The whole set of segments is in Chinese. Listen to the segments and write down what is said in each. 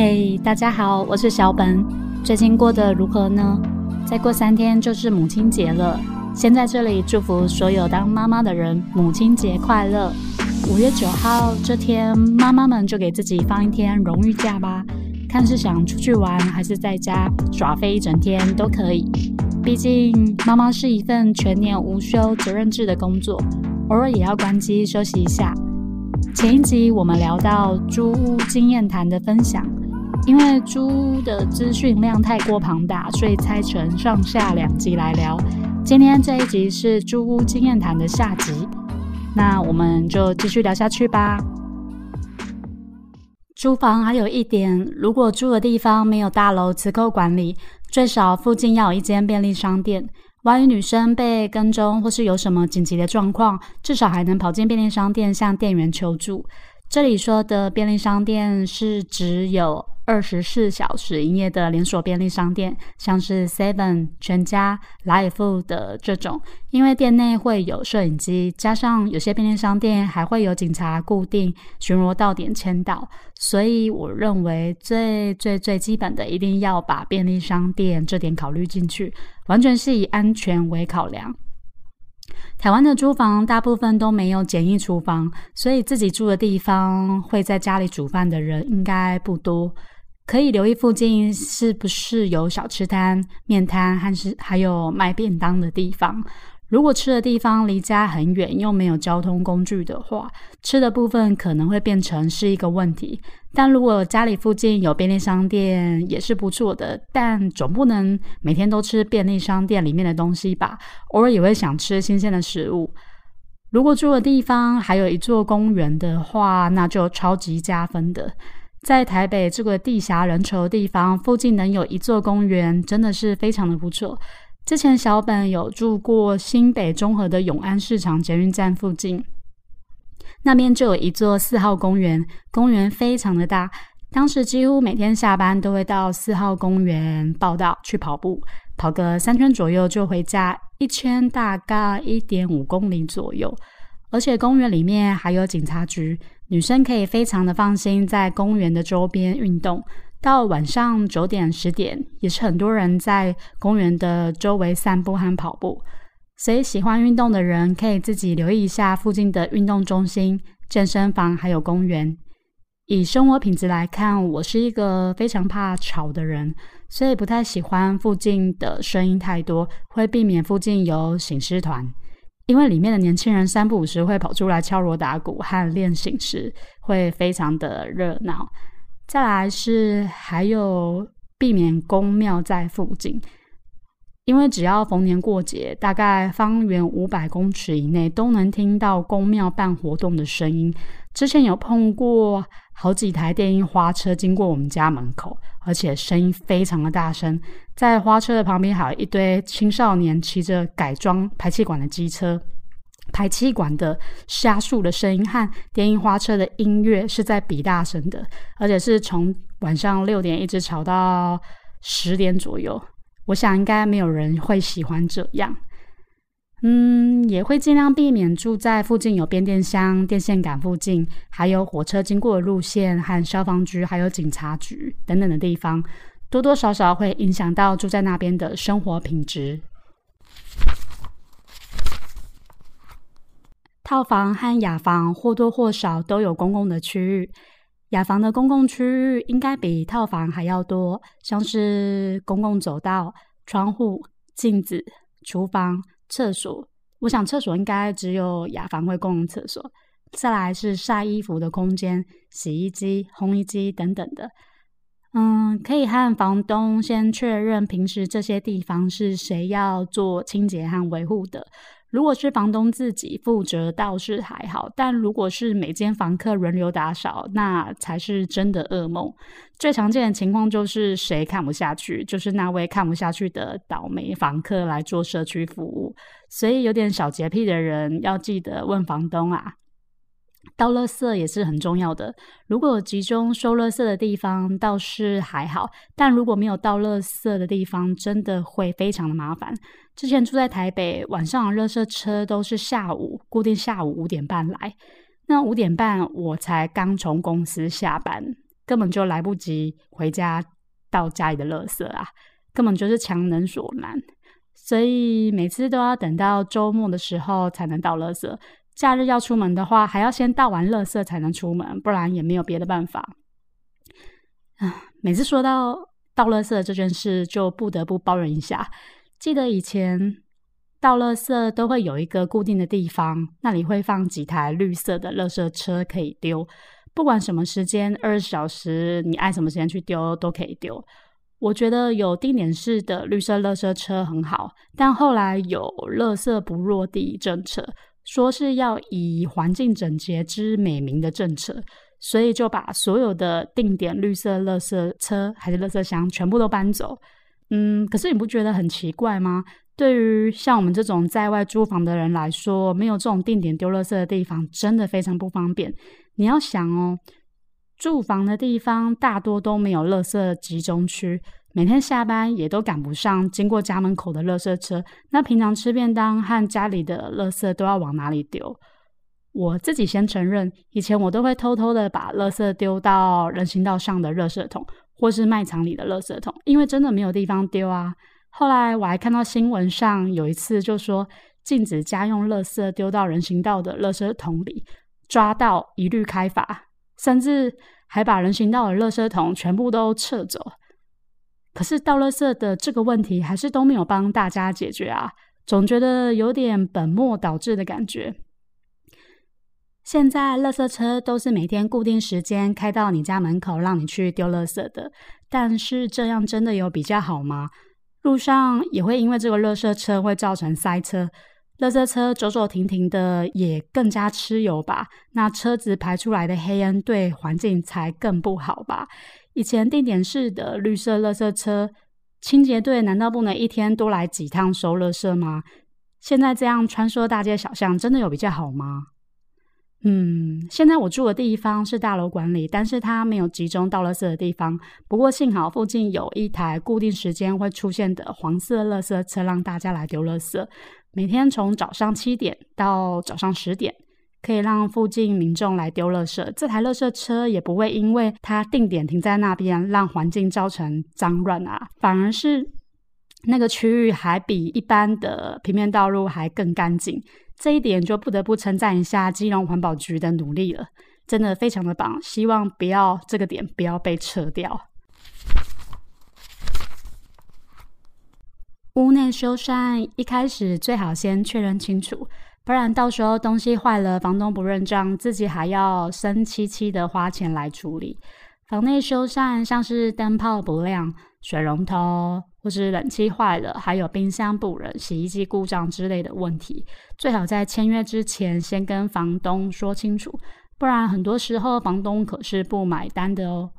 嘿，大家好，我是小本。最近过得如何呢？再过三天就是母亲节了，先在这里祝福所有当妈妈的人母亲节快乐。五月九号这天，妈妈们就给自己放一天荣誉假吧，看是想出去玩，还是在家耍飞一整天都可以。毕竟妈妈是一份全年无休、责任制的工作，偶尔也要关机休息一下。前一集我们聊到租屋经验谈的分享，因为租屋的资讯量太过庞大，所以拆成上下两集来聊。今天这一集是租屋经验谈的下集，那我们就继续聊下去吧。租房还有一点，如果住的地方没有大楼磁扣管理，最少附近要有一间便利商店。万一女生被跟踪，或是有什么紧急的状况，至少还能跑进便利商店向店员求助。这里说的便利商店是只有。二十四小时营业的连锁便利商店，像是 Seven、全家、莱尔富的这种，因为店内会有摄影机，加上有些便利商店还会有警察固定巡逻到点签到，所以我认为最最最基本的一定要把便利商店这点考虑进去，完全是以安全为考量。台湾的租房大部分都没有简易厨房，所以自己住的地方会在家里煮饭的人应该不多。可以留意附近是不是有小吃摊、面摊，还是还有卖便当的地方。如果吃的地方离家很远，又没有交通工具的话，吃的部分可能会变成是一个问题。但如果家里附近有便利商店，也是不错的。但总不能每天都吃便利商店里面的东西吧？偶尔也会想吃新鲜的食物。如果住的地方还有一座公园的话，那就超级加分的。在台北这个地狭人稠的地方，附近能有一座公园，真的是非常的不错。之前小本有住过新北中和的永安市场捷运站附近，那边就有一座四号公园，公园非常的大。当时几乎每天下班都会到四号公园报道去跑步，跑个三圈左右就回家，一圈大概一点五公里左右。而且公园里面还有警察局。女生可以非常的放心在公园的周边运动，到晚上九点十点也是很多人在公园的周围散步和跑步。所以喜欢运动的人可以自己留意一下附近的运动中心、健身房还有公园。以生活品质来看，我是一个非常怕吵的人，所以不太喜欢附近的声音太多，会避免附近有醒狮团。因为里面的年轻人三不五时会跑出来敲锣打鼓和练醒时，会非常的热闹。再来是还有避免公庙在附近，因为只要逢年过节，大概方圆五百公尺以内都能听到公庙办活动的声音。之前有碰过好几台电音花车经过我们家门口。而且声音非常的大声，在花车的旁边还有一堆青少年骑着改装排气管的机车，排气管的加速的声音和电音花车的音乐是在比大声的，而且是从晚上六点一直吵到十点左右。我想应该没有人会喜欢这样。嗯，也会尽量避免住在附近有变电箱、电线杆附近，还有火车经过的路线和消防局、还有警察局等等的地方，多多少少会影响到住在那边的生活品质。套房和雅房或多或少都有公共的区域，雅房的公共区域应该比套房还要多，像是公共走道、窗户、镜子、厨房。厕所，我想厕所应该只有雅房会共用厕所。再来是晒衣服的空间、洗衣机、烘衣机等等的。嗯，可以和房东先确认平时这些地方是谁要做清洁和维护的。如果是房东自己负责，倒是还好；但如果是每间房客轮流打扫，那才是真的噩梦。最常见的情况就是谁看不下去，就是那位看不下去的倒霉房客来做社区服务。所以有点小洁癖的人要记得问房东啊。倒垃圾也是很重要的。如果集中收垃圾的地方，倒是还好；但如果没有倒垃圾的地方，真的会非常的麻烦。之前住在台北，晚上的垃圾车都是下午固定下午五点半来。那五点半我才刚从公司下班，根本就来不及回家倒家里的垃圾啊，根本就是强人所难。所以每次都要等到周末的时候才能倒垃圾，假日要出门的话，还要先倒完垃圾才能出门，不然也没有别的办法。啊，每次说到倒垃圾这件事，就不得不抱怨一下。记得以前倒垃圾都会有一个固定的地方，那里会放几台绿色的垃圾车可以丢，不管什么时间，二十小时，你爱什么时间去丢都可以丢。我觉得有定点式的绿色垃圾车很好，但后来有垃圾不落地政策，说是要以环境整洁之美名的政策，所以就把所有的定点绿色垃圾车还是垃圾箱全部都搬走。嗯，可是你不觉得很奇怪吗？对于像我们这种在外租房的人来说，没有这种定点丢垃圾的地方，真的非常不方便。你要想哦。住房的地方大多都没有垃圾集中区，每天下班也都赶不上经过家门口的垃圾车。那平常吃便当和家里的垃圾都要往哪里丢？我自己先承认，以前我都会偷偷的把垃圾丢到人行道上的垃圾桶，或是卖场里的垃圾桶，因为真的没有地方丢啊。后来我还看到新闻上有一次就说禁止家用垃圾丢到人行道的垃圾桶里，抓到一律开罚。甚至还把人行道的垃圾桶全部都撤走，可是倒垃圾的这个问题还是都没有帮大家解决啊，总觉得有点本末倒置的感觉。现在垃圾车都是每天固定时间开到你家门口，让你去丢垃圾的，但是这样真的有比较好吗？路上也会因为这个垃圾车会造成塞车。垃圾车走走停停的，也更加吃油吧？那车子排出来的黑烟对环境才更不好吧？以前定点式的绿色垃圾车清洁队难道不能一天多来几趟收垃圾吗？现在这样穿梭大街小巷，真的有比较好吗？嗯，现在我住的地方是大楼管理，但是它没有集中倒垃圾的地方。不过幸好附近有一台固定时间会出现的黄色垃圾车，让大家来丢垃圾。每天从早上七点到早上十点，可以让附近民众来丢垃圾。这台垃圾车也不会因为它定点停在那边，让环境造成脏乱啊，反而是那个区域还比一般的平面道路还更干净。这一点就不得不称赞一下基隆环保局的努力了，真的非常的棒。希望不要这个点不要被撤掉。屋内修缮一开始最好先确认清楚，不然到时候东西坏了，房东不认账，自己还要生戚戚的花钱来处理。房内修缮像是灯泡不亮、水龙头或是冷气坏了，还有冰箱不冷、洗衣机故障之类的问题，最好在签约之前先跟房东说清楚，不然很多时候房东可是不买单的哦。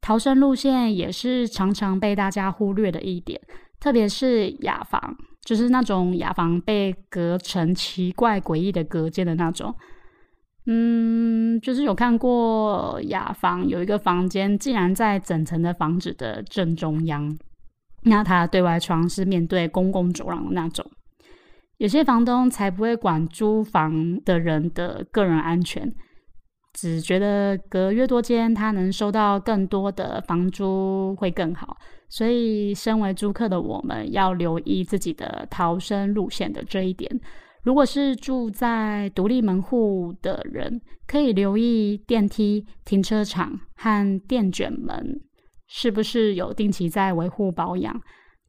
逃生路线也是常常被大家忽略的一点。特别是雅房，就是那种雅房被隔成奇怪诡异的隔间的那种。嗯，就是有看过雅房有一个房间，竟然在整层的房子的正中央，那它对外窗是面对公共走廊的那种。有些房东才不会管租房的人的个人安全。只觉得隔越多间，他能收到更多的房租会更好，所以身为租客的我们要留意自己的逃生路线的这一点。如果是住在独立门户的人，可以留意电梯、停车场和电卷门是不是有定期在维护保养，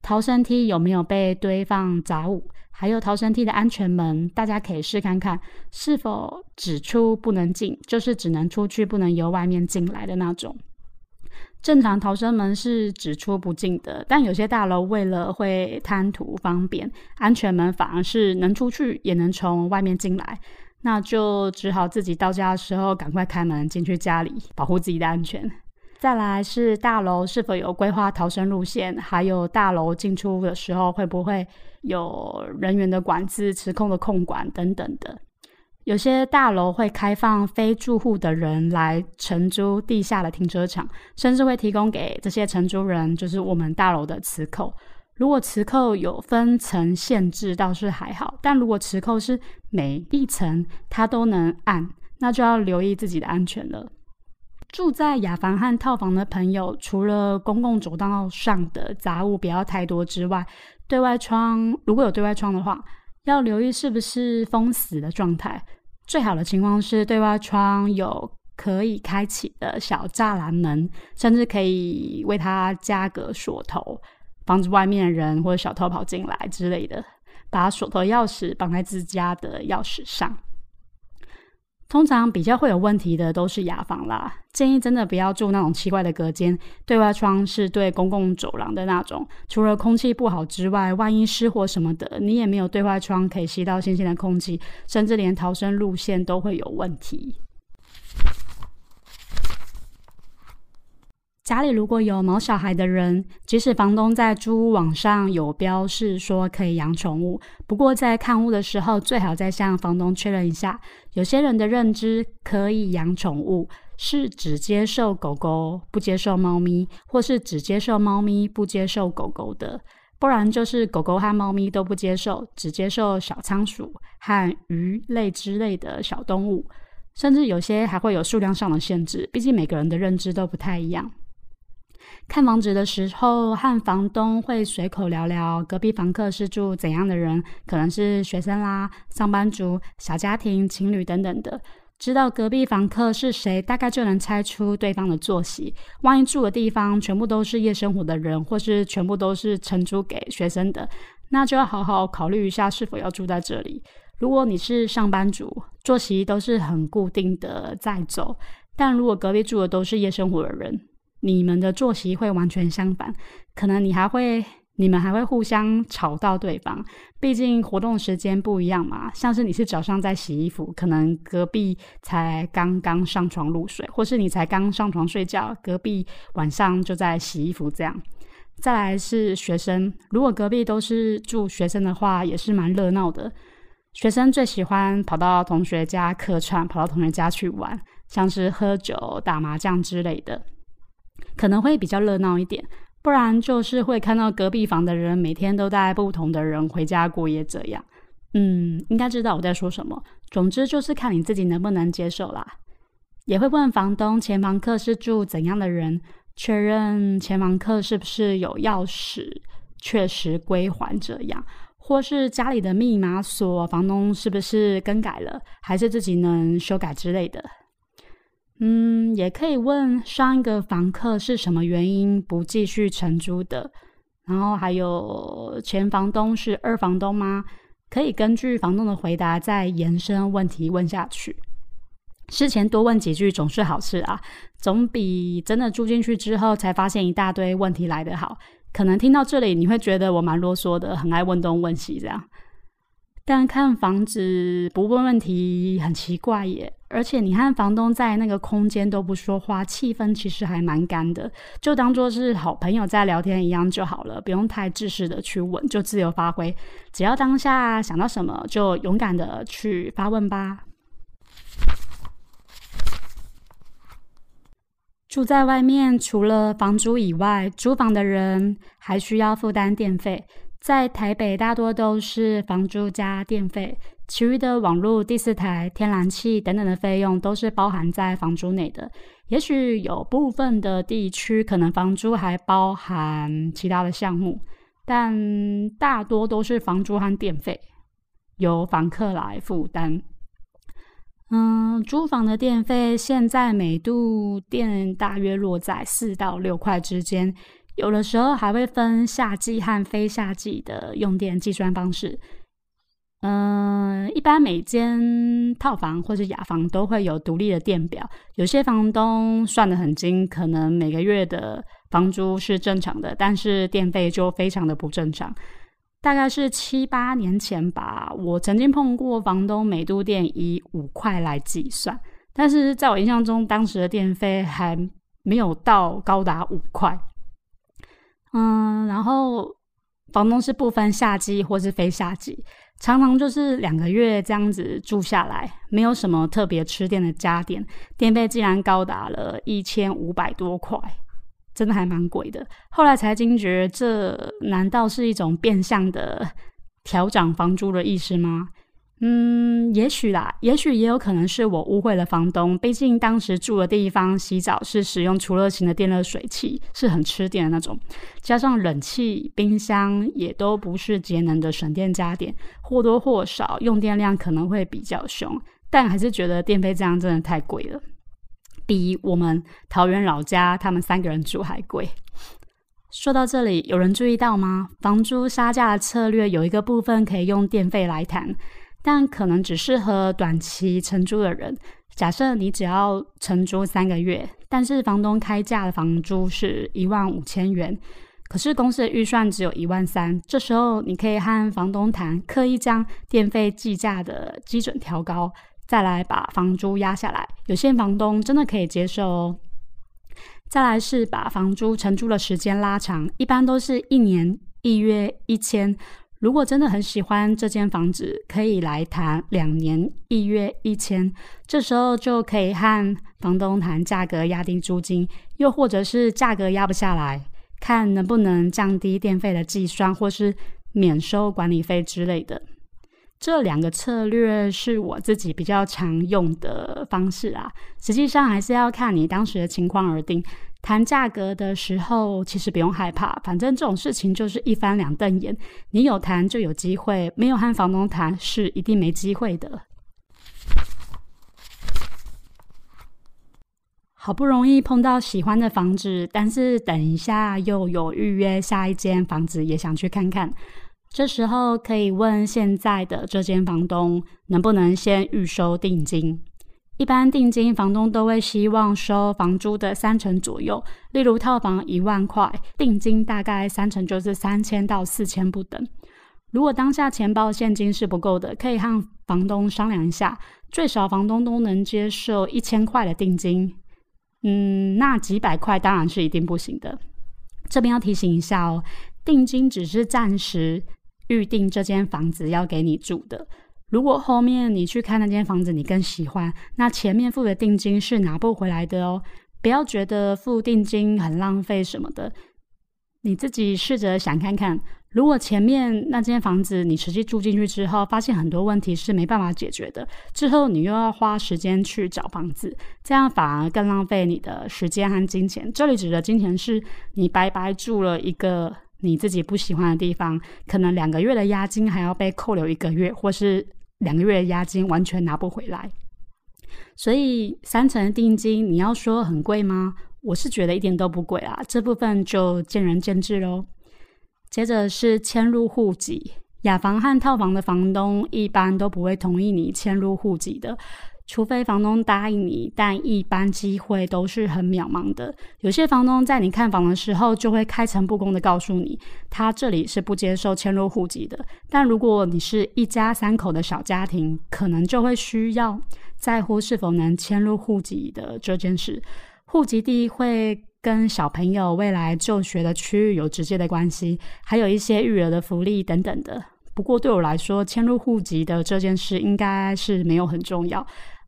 逃生梯有没有被堆放杂物。还有逃生梯的安全门，大家可以试看看是否只出不能进，就是只能出去不能由外面进来的那种。正常逃生门是只出不进的，但有些大楼为了会贪图方便，安全门反而是能出去也能从外面进来，那就只好自己到家的时候赶快开门进去家里，保护自己的安全。再来是大楼是否有规划逃生路线，还有大楼进出的时候会不会有人员的管制、持控的控管等等的。有些大楼会开放非住户的人来承租地下的停车场，甚至会提供给这些承租人，就是我们大楼的磁扣。如果磁扣有分层限制，倒是还好；但如果磁扣是每一层它都能按，那就要留意自己的安全了。住在雅房和套房的朋友，除了公共走道上的杂物不要太多之外，对外窗如果有对外窗的话，要留意是不是封死的状态。最好的情况是对外窗有可以开启的小栅栏门，甚至可以为它加个锁头，防止外面的人或者小偷跑进来之类的。把锁头钥匙绑在自家的钥匙上。通常比较会有问题的都是雅房啦，建议真的不要住那种奇怪的隔间，对外窗是对公共走廊的那种。除了空气不好之外，万一失火什么的，你也没有对外窗可以吸到新鲜的空气，甚至连逃生路线都会有问题。家里如果有毛小孩的人，即使房东在租屋网上有标示说可以养宠物，不过在看屋的时候，最好再向房东确认一下。有些人的认知可以养宠物，是只接受狗狗，不接受猫咪，或是只接受猫咪，不接受狗狗的，不然就是狗狗和猫咪都不接受，只接受小仓鼠和鱼类之类的小动物，甚至有些还会有数量上的限制，毕竟每个人的认知都不太一样。看房子的时候，和房东会随口聊聊隔壁房客是住怎样的人，可能是学生啦、上班族、小家庭、情侣等等的。知道隔壁房客是谁，大概就能猜出对方的作息。万一住的地方全部都是夜生活的人，或是全部都是承租给学生的，那就要好好考虑一下是否要住在这里。如果你是上班族，作息都是很固定的在走，但如果隔壁住的都是夜生活的人，你们的作息会完全相反，可能你还会，你们还会互相吵到对方。毕竟活动时间不一样嘛，像是你是早上在洗衣服，可能隔壁才刚刚上床入睡，或是你才刚上床睡觉，隔壁晚上就在洗衣服这样。再来是学生，如果隔壁都是住学生的话，也是蛮热闹的。学生最喜欢跑到同学家客串，跑到同学家去玩，像是喝酒、打麻将之类的。可能会比较热闹一点，不然就是会看到隔壁房的人每天都带不同的人回家过夜这样。嗯，应该知道我在说什么。总之就是看你自己能不能接受啦。也会问房东前房客是住怎样的人，确认前房客是不是有钥匙，确实归还这样，或是家里的密码锁，房东是不是更改了，还是自己能修改之类的。嗯，也可以问上一个房客是什么原因不继续承租的，然后还有前房东是二房东吗？可以根据房东的回答再延伸问题问下去。事前多问几句总是好事啊，总比真的住进去之后才发现一大堆问题来得好。可能听到这里你会觉得我蛮啰嗦的，很爱问东问西这样。但看房子不问问题很奇怪耶，而且你和房东在那个空间都不说话，气氛其实还蛮干的，就当做是好朋友在聊天一样就好了，不用太自私的去问，就自由发挥，只要当下想到什么就勇敢的去发问吧。住在外面，除了房租以外，租房的人还需要负担电费。在台北，大多都是房租加电费，其余的网络、第四台、天然气等等的费用都是包含在房租内的。也许有部分的地区可能房租还包含其他的项目，但大多都是房租和电费由房客来负担。嗯，租房的电费现在每度电大约落在四到六块之间。有的时候还会分夏季和非夏季的用电计算方式。嗯，一般每间套房或者雅房都会有独立的电表。有些房东算得很精，可能每个月的房租是正常的，但是电费就非常的不正常。大概是七八年前吧，我曾经碰过房东每度电以五块来计算，但是在我印象中，当时的电费还没有到高达五块。嗯，然后房东是不分夏季或是非夏季，常常就是两个月这样子住下来，没有什么特别吃电的家电，电费竟然高达了一千五百多块，真的还蛮贵的。后来才惊觉，这难道是一种变相的调涨房租的意思吗？嗯，也许啦，也许也有可能是我误会了房东。毕竟当时住的地方洗澡是使用除热型的电热水器，是很吃电的那种，加上冷气、冰箱也都不是节能的省电家电，或多或少用电量可能会比较凶。但还是觉得电费这样真的太贵了，比我们桃园老家他们三个人住还贵。说到这里，有人注意到吗？房租杀价的策略有一个部分可以用电费来谈。但可能只适合短期承租的人。假设你只要承租三个月，但是房东开价的房租是一万五千元，可是公司的预算只有一万三，这时候你可以和房东谈，刻意将电费计价的基准调高，再来把房租压下来。有些房东真的可以接受哦。再来是把房租承租的时间拉长，一般都是一年一约一千。如果真的很喜欢这间房子，可以来谈两年一月一千，这时候就可以和房东谈价格压低租金，又或者是价格压不下来，看能不能降低电费的计算，或是免收管理费之类的。这两个策略是我自己比较常用的方式啊，实际上还是要看你当时的情况而定。谈价格的时候，其实不用害怕，反正这种事情就是一翻两瞪眼。你有谈就有机会，没有和房东谈是一定没机会的。好不容易碰到喜欢的房子，但是等一下又有预约下一间房子，也想去看看。这时候可以问现在的这间房东，能不能先预收定金？一般定金，房东都会希望收房租的三成左右。例如套房一万块，定金大概三成就是三千到四千不等。如果当下钱包现金是不够的，可以和房东商量一下，最少房东都能接受一千块的定金。嗯，那几百块当然是一定不行的。这边要提醒一下哦，定金只是暂时预定这间房子要给你住的。如果后面你去看那间房子，你更喜欢，那前面付的定金是拿不回来的哦。不要觉得付定金很浪费什么的，你自己试着想看看，如果前面那间房子你实际住进去之后，发现很多问题是没办法解决的，之后你又要花时间去找房子，这样反而更浪费你的时间和金钱。这里指的金钱是你白白住了一个你自己不喜欢的地方，可能两个月的押金还要被扣留一个月，或是。两个月的押金完全拿不回来，所以三成定金你要说很贵吗？我是觉得一点都不贵啊，这部分就见仁见智喽。接着是迁入户籍，雅房和套房的房东一般都不会同意你迁入户籍的。除非房东答应你，但一般机会都是很渺茫的。有些房东在你看房的时候就会开诚布公的告诉你，他这里是不接受迁入户籍的。但如果你是一家三口的小家庭，可能就会需要在乎是否能迁入户籍的这件事。户籍地会跟小朋友未来就学的区域有直接的关系，还有一些育儿的福利等等的。不过对我来说，迁入户籍的这件事应该是没有很重要。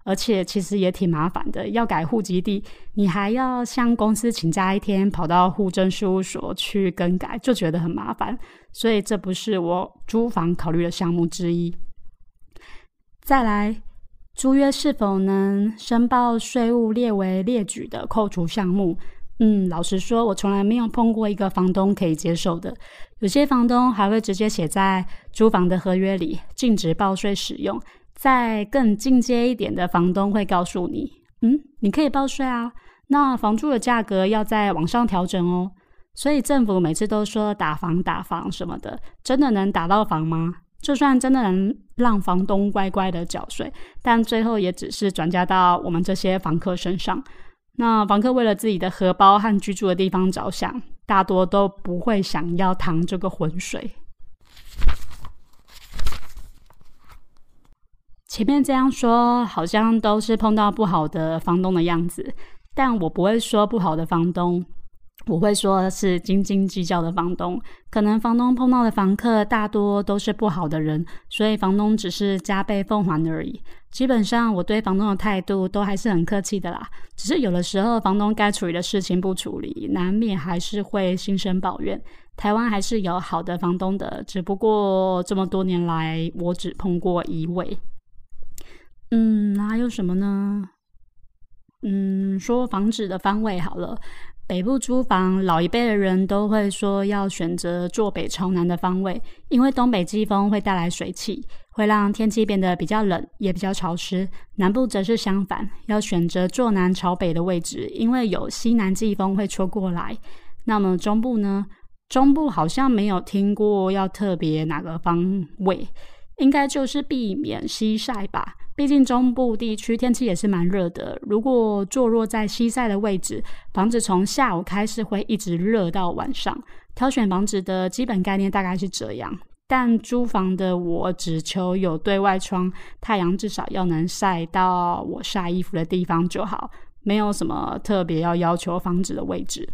而且其实也挺麻烦的，要改户籍地，你还要向公司请假一天，跑到户政事务所去更改，就觉得很麻烦。所以这不是我租房考虑的项目之一。再来，租约是否能申报税务列为列举的扣除项目？嗯，老实说，我从来没有碰过一个房东可以接受的。有些房东还会直接写在租房的合约里，禁止报税使用。在更进阶一点的房东会告诉你，嗯，你可以报税啊，那房租的价格要再往上调整哦。所以政府每次都说打房打房什么的，真的能打到房吗？就算真的能让房东乖乖的缴税，但最后也只是转嫁到我们这些房客身上。那房客为了自己的荷包和居住的地方着想，大多都不会想要趟这个浑水。前面这样说，好像都是碰到不好的房东的样子，但我不会说不好的房东。我会说是斤斤计较的房东，可能房东碰到的房客大多都是不好的人，所以房东只是加倍奉还而已。基本上我对房东的态度都还是很客气的啦，只是有的时候房东该处理的事情不处理，难免还是会心生抱怨。台湾还是有好的房东的，只不过这么多年来我只碰过一位。嗯，还有什么呢？嗯，说房子的方位好了。北部租房，老一辈的人都会说要选择坐北朝南的方位，因为东北季风会带来水汽，会让天气变得比较冷，也比较潮湿。南部则是相反，要选择坐南朝北的位置，因为有西南季风会吹过来。那么中部呢？中部好像没有听过要特别哪个方位，应该就是避免西晒吧。毕竟中部地区天气也是蛮热的，如果坐落在西晒的位置，房子从下午开始会一直热到晚上。挑选房子的基本概念大概是这样，但租房的我只求有对外窗，太阳至少要能晒到我晒衣服的地方就好，没有什么特别要要求房子的位置。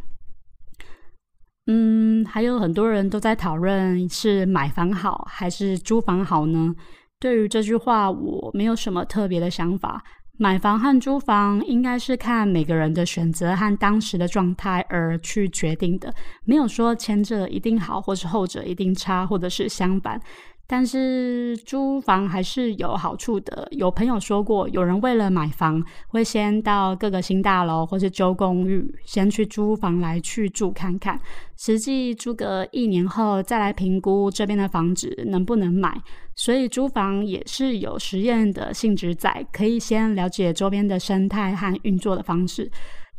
嗯，还有很多人都在讨论是买房好还是租房好呢？对于这句话，我没有什么特别的想法。买房和租房应该是看每个人的选择和当时的状态而去决定的，没有说前者一定好，或是后者一定差，或者是相反。但是租房还是有好处的。有朋友说过，有人为了买房，会先到各个新大楼或是旧公寓，先去租房来去住看看，实际租个一年后再来评估这边的房子能不能买。所以租房也是有实验的性质在，可以先了解周边的生态和运作的方式。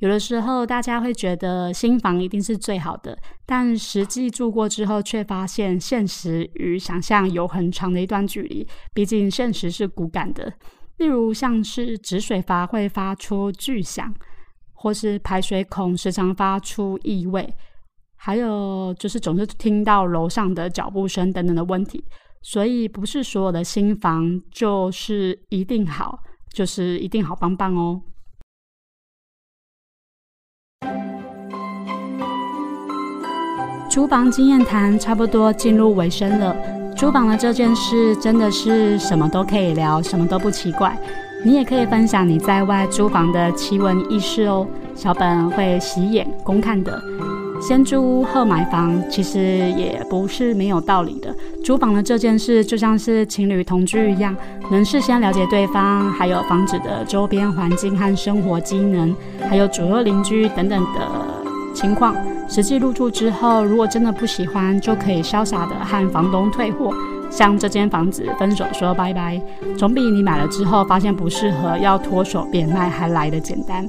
有的时候，大家会觉得新房一定是最好的，但实际住过之后，却发现现实与想象有很长的一段距离。毕竟现实是骨感的，例如像是止水阀会发出巨响，或是排水孔时常发出异味，还有就是总是听到楼上的脚步声等等的问题。所以，不是所有的新房就是一定好，就是一定好棒棒哦。租房经验谈差不多进入尾声了。租房的这件事真的是什么都可以聊，什么都不奇怪。你也可以分享你在外租房的奇闻异事哦，小本会洗眼公看的。先租屋后买房，其实也不是没有道理的。租房的这件事就像是情侣同居一样，能事先了解对方，还有房子的周边环境和生活机能，还有左右邻居等等的情况。实际入住之后，如果真的不喜欢，就可以潇洒的和房东退货，向这间房子分手说拜拜，总比你买了之后发现不适合要脱手变卖还来的简单。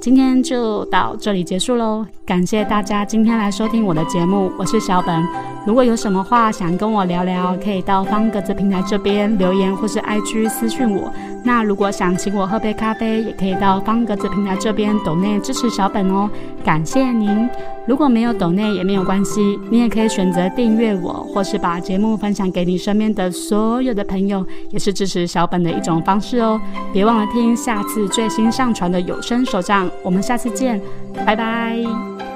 今天就到这里结束喽，感谢大家今天来收听我的节目，我是小本。如果有什么话想跟我聊聊，可以到方格子平台这边留言，或是 IG 私讯我。那如果想请我喝杯咖啡，也可以到方格子平台这边抖内支持小本哦，感谢您。如果没有抖内也没有关系，你也可以选择订阅我，或是把节目分享给你身边的所有的朋友，也是支持小本的一种方式哦。别忘了听下次最新上传的有声手账，我们下次见，拜拜。